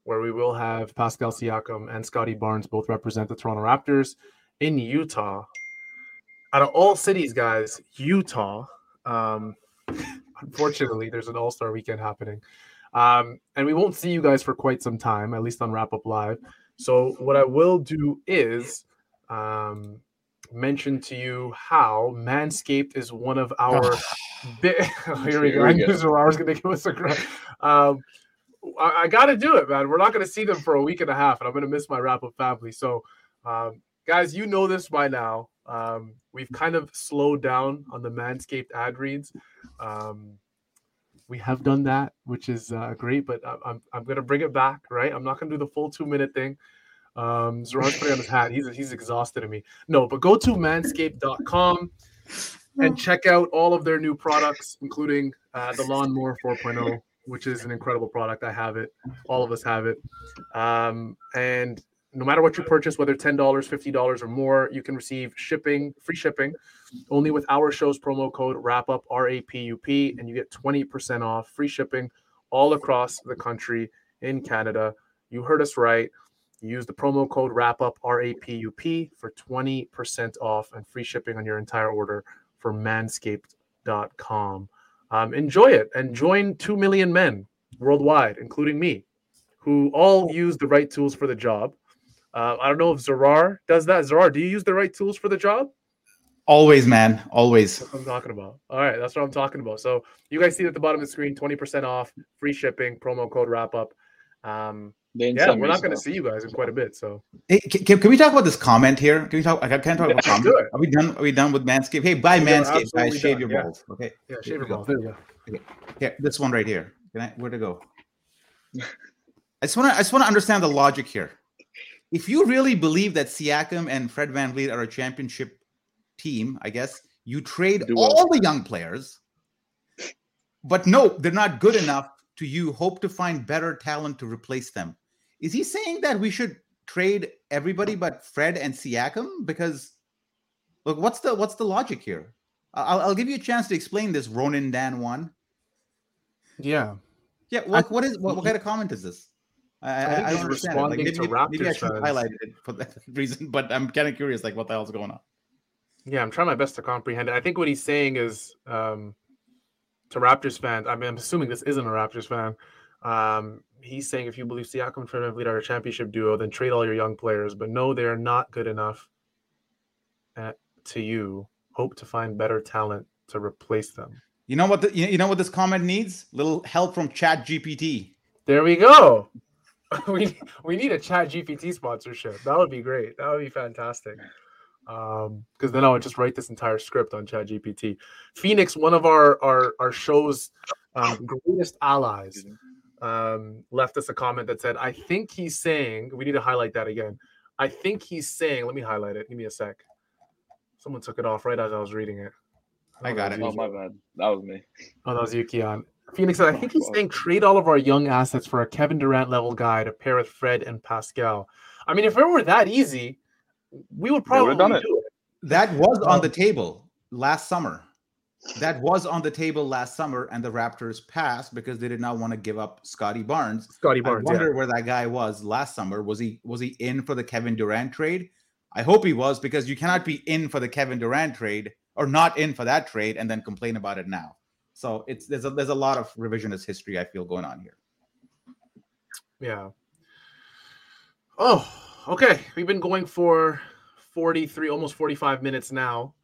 where we will have Pascal Siakam and Scottie Barnes both represent the Toronto Raptors in Utah. Out of all cities, guys, Utah. Um, unfortunately, there's an All Star weekend happening. Um, and we won't see you guys for quite some time, at least on Wrap Up Live. So, what I will do is um, mention to you how Manscaped is one of our. here we go. I knew was going to give us a. Um, I, I got to do it, man. We're not going to see them for a week and a half, and I'm going to miss my wrap up family. So, um, guys, you know this by now. Um, we've kind of slowed down on the Manscaped ad reads. Um, we have done that, which is uh, great, but I- I'm, I'm going to bring it back, right? I'm not going to do the full two minute thing. Um, Zarar's putting on his hat. He's, he's exhausted of me. No, but go to manscaped.com and check out all of their new products, including uh, the Lawnmower 4.0, which is an incredible product. I have it. All of us have it. Um, and no matter what you purchase, whether $10, $50 or more, you can receive shipping, free shipping, only with our show's promo code WRAPUP, R A P U P, and you get 20% off free shipping all across the country in Canada. You heard us right. Use the promo code WRAPUP, R A P U P, for 20% off and free shipping on your entire order for manscaped.com. Um, enjoy it and join 2 million men worldwide, including me, who all use the right tools for the job. Uh, I don't know if Zarar does that. Zarar, do you use the right tools for the job? Always, man. Always. That's what I'm talking about. All right, that's what I'm talking about. So you guys see at the bottom of the screen, 20% off, free shipping, promo code wrap up. Um, They didn't yeah, we're not going to see you guys in quite a bit. So Hey, can, can we talk about this comment here? Can we talk? I can't talk about Yeah, comment. do. Are we done? Are we done with Manscaped? Hey, buy We are Manscaped, guys. Shave done, your yeah. balls. Okay. yeah, Here shave your we go. balls. There you go. Here, this one right here. Can I? Where to go? I just want to. I just want to understand the logic here. If you really believe that Siakam and Fred VanVleet are a championship team, I guess you trade Duo. all the young players. But no, they're not good enough to you. Hope to find better talent to replace them. Is he saying that we should trade everybody but Fred and Siakam? Because look, what's the what's the logic here? I'll, I'll give you a chance to explain this, Ronan Dan one. Yeah. Yeah, what, what is what, what kind of comment is this? I, I, I don't understand. Like, responding maybe, to maybe- maybe I should highlight it for that reason, but I'm kind of curious, like what the hell's going on? Yeah, I'm trying my best to comprehend it. I think what he's saying is um, to Raptors fans. I mean, I'm assuming this isn't a Raptors fan. Um, he's saying if you believe Siakam and Fred VanVleet are a championship duo, then trade all your young players. But no, they are not good enough at, to you. Hope to find better talent to replace them. You know what? The, you you know what this comment needs? Little help from Chat GPT. There we go. we we need a Chat GPT sponsorship. That would be great. That would be fantastic. Um, because then I would just write this entire script on Chat GPT. Phoenix, one of our our our show's um, greatest allies, um, left us a comment that said, "I think he's saying we need to highlight that again. I think he's saying. Let me highlight it. Give me a sec. Someone took it off right as I was reading it. I got it. Oh my bad. That was me. Oh, that was Yukion. Phoenix said, I think he's saying trade all of our young assets for a Kevin Durant level guy to pair with Fred and Pascal. I mean, if it were that easy, we would probably would've done it. do it. That was on Um, the table last summer. That was on the table last summer, and the Raptors passed because they did not want to give up Scottie Barnes. Scottie I Barnes. wonder yeah. where that guy was last summer. Was he was he in for the Kevin Durant trade? I hope he was because you cannot be in for the Kevin Durant trade or not in for that trade and then complain about it now. So it's there's a there's a lot of revisionist history I feel going on here. Yeah. Oh, okay. We've been going for 43, almost 45 minutes now.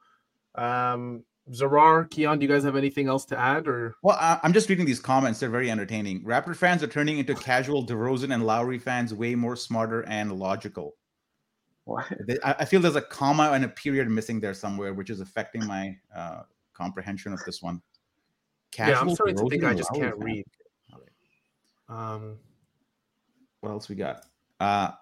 Um, Zarar, Keon, do you guys have anything else to add or Well, I, I'm just reading these comments. They're very entertaining. Raptor fans are turning into casual DeRozan and Lowry fans, way more smarter and logical. What? I, I feel there's a comma and a period missing there somewhere, which is affecting my uh, comprehension of this one. Yeah, I'm Casual starting to think I just Lowry can't fans. read. Um, What else we got? Uh,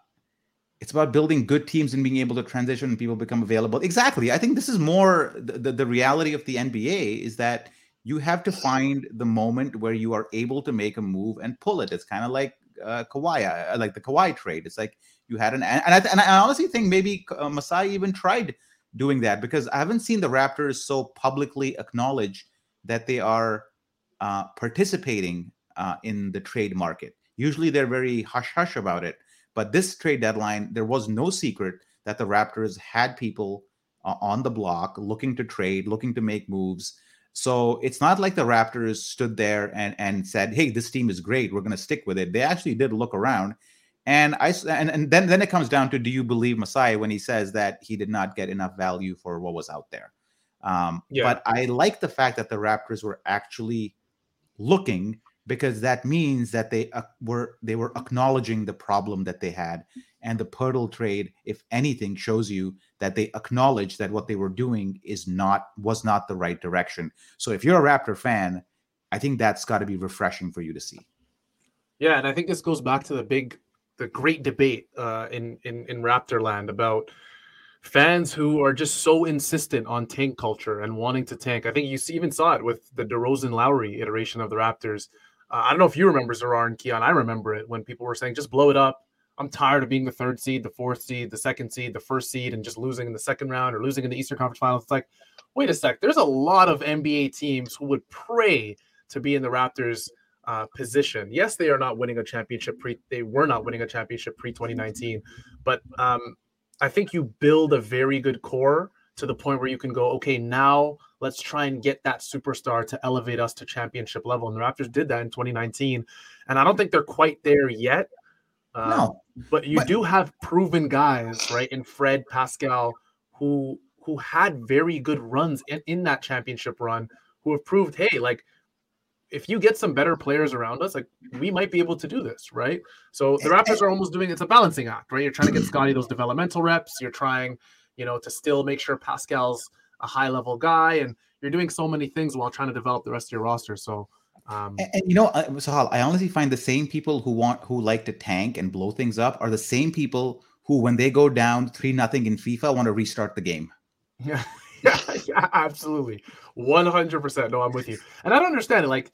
it's about building good teams and being able to transition and people become available. Exactly. I think this is more the, the, the reality of the NBA is that you have to find the moment where you are able to make a move and pull it. It's kind of like uh, Kawhi, uh, like the Kawhi trade. It's like you had an and I, and I honestly think maybe uh, Masai even tried doing that because I haven't seen the Raptors so publicly acknowledge that they are uh, participating uh, in the trade market. Usually they're very hush hush about it. But this trade deadline, there was no secret that the Raptors had people uh, on the block looking to trade, looking to make moves. So it's not like the Raptors stood there and, and said, "Hey, this team is great. We're going to stick with it." They actually did look around, and I and, and then then it comes down to do you believe Masai when he says that he did not get enough value for what was out there? Um, yeah. But I like the fact that the Raptors were actually looking because that means that they uh, were they were acknowledging the problem that they had and the Poeltl trade if anything shows you that they acknowledge that what they were doing is not was not the right direction so if you're a raptor fan i think that's got to be refreshing for you to see yeah and i think this goes back to the big the great debate uh, in in in raptor land about fans who are just so insistent on tank culture and wanting to tank. I think you even saw it with the DeRozan Lowry iteration of the Raptors. Uh, I don't know if you remember Zarar and Keon. I remember it when people were saying, just blow it up. I'm tired of being the third seed, the fourth seed, the second seed, the first seed, and just losing in the second round or losing in the Eastern Conference Finals. It's like, wait a sec. There's a lot of NBA teams who would pray to be in the Raptors' uh, position. Yes, they are not winning a championship pre. They were not winning a championship pre 2019, but um, I think you build a very good core to the point where you can go, okay, now let's try and get that superstar to elevate us to championship level. And the Raptors did that in 2019. And I don't think they're quite there yet. Um, no. But you but- do have proven guys, right, in Fred, Pascal, who who had very good runs in, in that championship run, who have proved, hey, like if you get some better players around us, like we might be able to do this, right? So the Raptors are almost doing it's a balancing act, right? You're trying to get Scottie those developmental reps. You're trying, you know, to still make sure Pascal's a high level guy, and you're doing so many things while trying to develop the rest of your roster. So, um, and, and you know, uh, Sahal, I honestly find the same people who want who like to tank and blow things up are the same people who, when they go down three nothing in FIFA, want to restart the game. Yeah. yeah, yeah, absolutely, one hundred percent. No, I'm with you, and I don't understand it. Like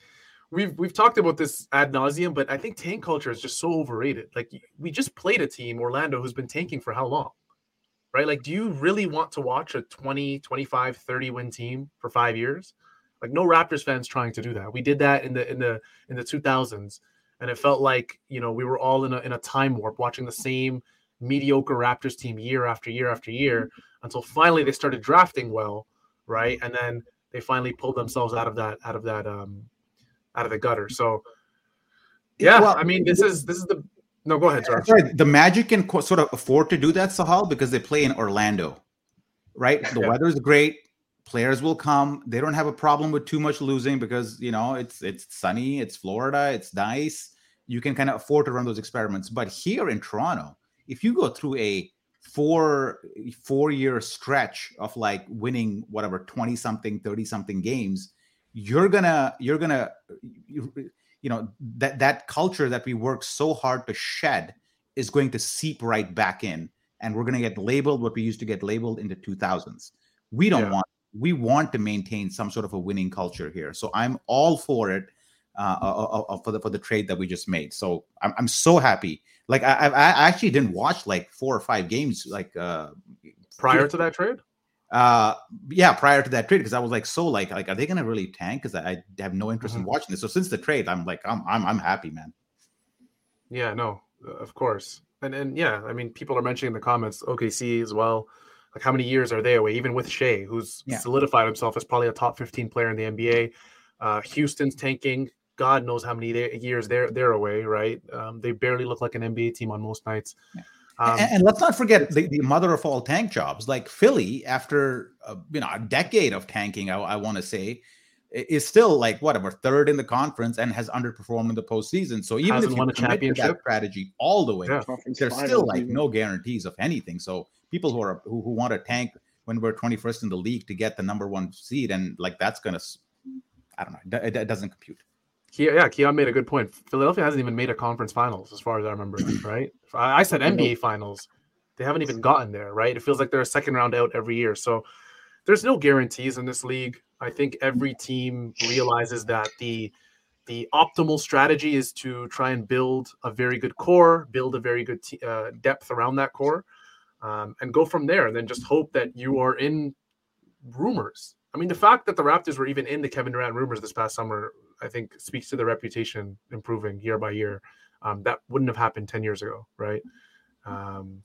we've we've talked about this ad nauseum, but I think tank culture is just so overrated. Like we just played a team, Orlando, who's been tanking for how long? Right? Like, do you really want to watch a 20, 25, 30 win team for five years? Like, no Raptors fans trying to do that. We did that in the in the in the 2000s, and it felt like you know we were all in a in a time warp, watching the same mediocre Raptors team year after year after year until finally they started drafting well, right? And then they finally pulled themselves out of that out of that um out of the gutter. So yeah, well, I mean this is this is the no, go ahead, Sorry, the Magic can co- sort of afford to do that, Sahal, because they play in Orlando, right? The yeah. weather is great. Players will come. They don't have a problem with too much losing because you know it's it's sunny, it's Florida, it's nice. You can kind of afford to run those experiments. But here in Toronto, if you go through a four four year stretch of like winning whatever 20 something 30 something games you're gonna you're gonna you know that that culture that we work so hard to shed is going to seep right back in. And we're going to get labeled what we used to get labeled in the 2000s we don't yeah. want we want to maintain some sort of a winning culture here. So i'm all for it uh, uh, uh, uh, for the for the trade that we just made. So i'm, I'm so happy. Like I, I actually didn't watch like four or five games like uh prior to that trade uh yeah prior to that trade because i was like so like like are they gonna really tank? Because I, I, have no interest mm-hmm. in watching this. So since the trade i'm like i'm i'm, I'm happy man. Yeah no of course. And and yeah i mean people are mentioning in the comments okc as well. Like how many years are they away? Even with Shai who's yeah. solidified himself as probably a top 15 player in the nba uh houston's tanking. God knows how many years they're they're away right? Um, they barely look like an nba team on most nights. Yeah. Um, and, and, let's not forget the, the, mother of all tank jobs, like Philly, after uh, you know a decade of tanking, I, I want to say, is still like whatever third in the conference and has underperformed in the postseason. So even if you won a championship that strategy all the way, yeah. there's still like no guarantees of anything. So people who are who, who want to tank when we're 21st in the league to get the number one seed, and like that's gonna, I don't know, it, it doesn't compute yeah, Keon made a good point. Philadelphia hasn't even made a conference finals, as far as I remember, right? I said NBA finals. They haven't even gotten there, right? It feels like they're a second round out every year. So there's no guarantees in this league. I think every team realizes that the the optimal strategy is to try and build a very good core, build a very good t- uh, depth around that core. um, and go from there. And then just hope that you are in rumors. I mean, the fact that the Raptors were even in the Kevin Durant rumors this past summer, I think speaks to the reputation improving year by year. Um, that wouldn't have happened 10 years ago, right? Um,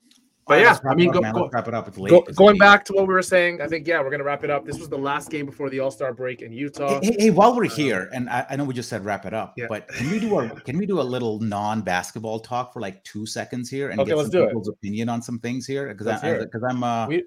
but yeah, I mean, go, go, wrap it up. It's late. go, It's going late. back to what we were saying, I think, yeah, we're going to wrap it up. This was the last game before the All Star break in Utah. Hey, hey, while we're here, and I, I know we just said wrap it up, Yeah. but can we do a can we do a little non-basketball talk for like two seconds here and Okay, get let's some do it. people's opinion on some things here? Because I hear it. because I'm uh We-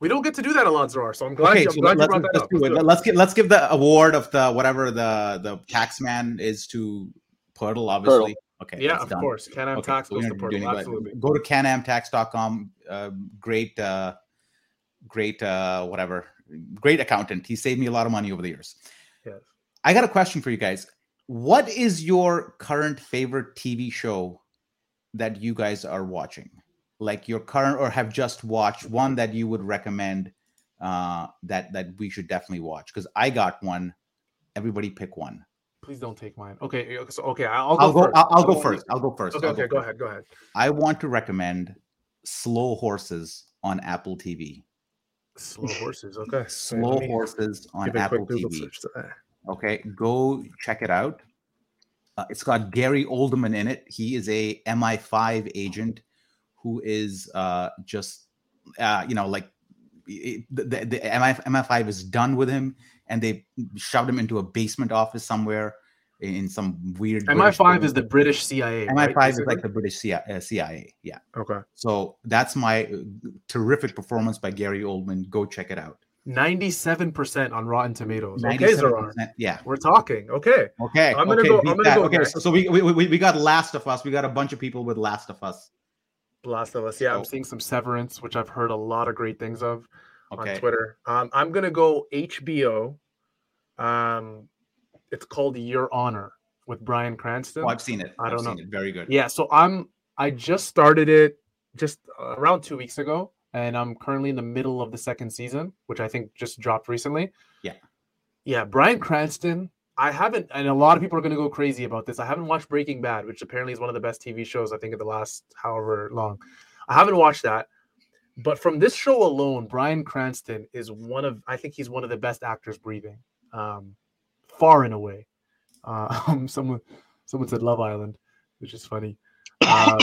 We don't get to do that a lot, Zarar. So I'm glad, okay. I'm So glad let's, you brought let's, that let's up. do. Let's Let's give let's give the award of the whatever the the tax man is to Poeltl, obviously. Okay, Yeah, of done. course. Can I Okay, tax so we goes don't to have to Poeltl? anything, Absolutely. Go to canamtax.com. Uh, great, uh, great, uh, whatever. Great accountant. He saved me a lot of money over the years. Yes. I got a question for you guys. What is your current favorite TV show that you guys are watching? Like your current or have just watched one that you would recommend uh, that that we should definitely watch? Because I got one. Everybody pick one. Please don't take mine. Okay. So, okay. I'll go I'll go. first. I'll, I'll go first. I'll go first. Okay. I'll Okay. Go first. ahead. Go ahead. I want to recommend Slow Horses on Apple TV. Slow horses. Okay. Slow me Horses on Apple TV. search to that. Okay, go check it out. Uh, it's got Gary Oldman in it. He is a MI5 agent who is uh, just, uh, you know, like it, the, the, MI, MI5 is done with him, and they shoved him into a basement office somewhere in, some weird. British MI5 building. is the British CIA. MI5 right? is like the British CIA. Uh, CIA. Yeah. okay. So that's my uh, terrific performance by Gary Oldman. Go check it out. Ninety-seven percent on Rotten Tomatoes. Okay. 97%. Yeah. We're talking. Okay. Okay. I'm gonna okay, go- I'm gonna that. go Okay. So, so we we we got Last of Us. We got a bunch of people with Last of Us. Last of Us. Yeah, I'm seeing some Severance, which I've heard a lot of great things of Okay. on Twitter. Um, I'm gonna go HBO. Um, it's called Your Honor with Bryan Cranston. Oh, I've seen it. I I've don't seen know. it. Very good. Yeah, so I'm I just started it just around two weeks ago, and I'm currently in the middle of the second season, which I think just dropped recently. Yeah. Yeah, Bryan Cranston. I haven't, and a lot of people are going to go crazy about this. I haven't watched Breaking Bad, which apparently is one of the best TV shows I think of the last however long. I haven't watched that, but from this show alone, Bryan Cranston is one of I think he's one of the best actors breathing, um, far and away. Uh, um, someone someone said Love Island, which is funny. Um,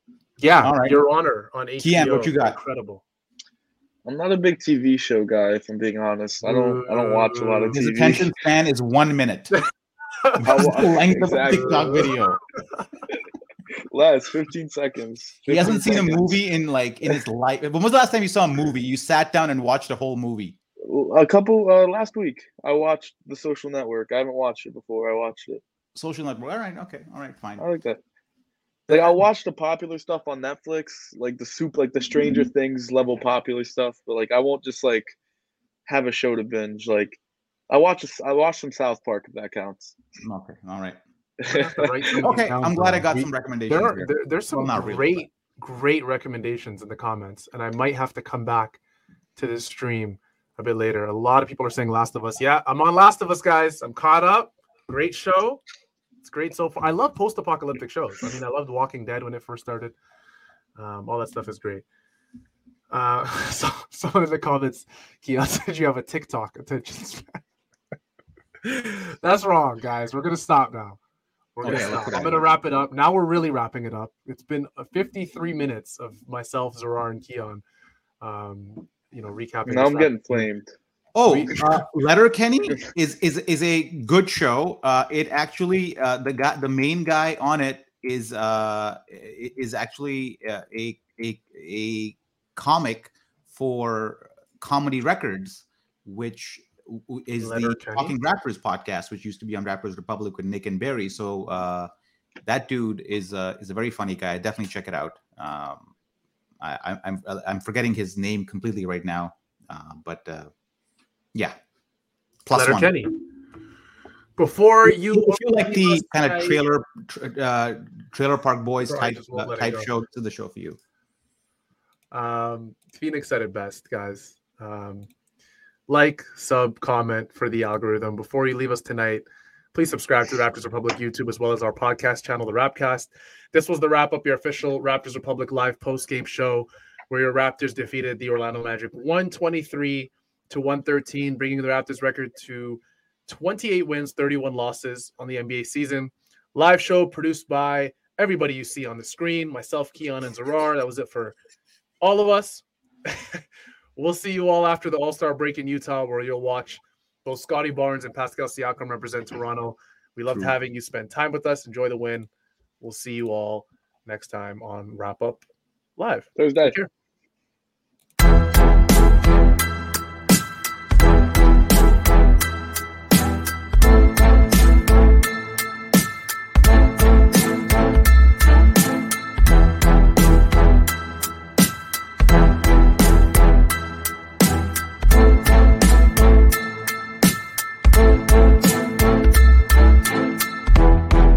yeah, All right. Your Honor on HBO. Keon, what you got? Incredible. I'm not a big TV show guy, if I'm being honest. I don't I don't watch a lot of His TV. attention span is one minute. That's the length of a TikTok video. Less 15 seconds. He hasn't 15 seen a movie in like in his life. When was the last time you saw a movie? You sat down and watched a whole movie. A couple uh, last week. I watched The Social Network. I haven't watched it before. I watched it. Social network. All right. Okay. All right. Fine. I like that. Like I'll watch the popular stuff on Netflix, like the soup, like the Stranger mm-hmm. Things level popular stuff. But like I won't just like have a show to binge. Like I watch, I watch some South Park if that counts. Okay. All right. Have to write something Okay. I'm glad I got We- some recommendations. There are here. there, there's some Well, not really, great great recommendations in the comments, and I might have to come back to this stream a bit later. A lot of people are saying Last of Us. Yeah, I'm on Last of Us, guys. I'm caught up. Great show. It's great so far. I love post-apocalyptic shows. I mean, I loved Walking Dead when it first started. Um, all that stuff is great. Uh, so someone in the comments, Keon said you have a TikTok attention span. That's wrong, guys. We're gonna stop now. We're gonna Okay, stop. I'm gonna wrap it up. Now we're really wrapping it up. It's been uh, 53 minutes of myself, Zarar, and Keon. Um, you know, recapping. now I'm getting episode. flamed. Oh, uh, Letterkenny is is is a good show. Uh, it actually uh, the guy the main guy on it is uh, is actually uh, a a a comic for Comedy Records, which is the Letterkenny? Talking Raptors podcast, which used to be on Raptors Republic with Nick and Barry. So uh, that dude is uh, is a very funny guy. Definitely check it out. Um, I, I- I'm I'm forgetting his name completely right now, uh, but. Yeah. Plus one. Letterkenny. Before you, You feel like the kind of trailer, tr- uh, trailer park boys type uh, type show to the show for you. Um, Phoenix said it best, guys. Um, like, sub, comment for the algorithm. Before you leave us tonight, please subscribe to Raptors Republic YouTube as well as our podcast channel, the Rapcast. This was the wrap up, your official Raptors Republic live post game show. where your Raptors defeated the Orlando Magic 123 to 113, bringing the Raptors record to 28 wins, 31 losses on the NBA season. Live show produced by everybody you see on the screen, myself, Keon, and Zarar. That was it for all of us. we'll see you all after the All Star break in Utah, where you'll watch both Scottie Barnes and Pascal Siakam represent Toronto. We loved True. having you spend time with us. Enjoy the win. We'll see you all next time on Wrap Up Live. Thursday.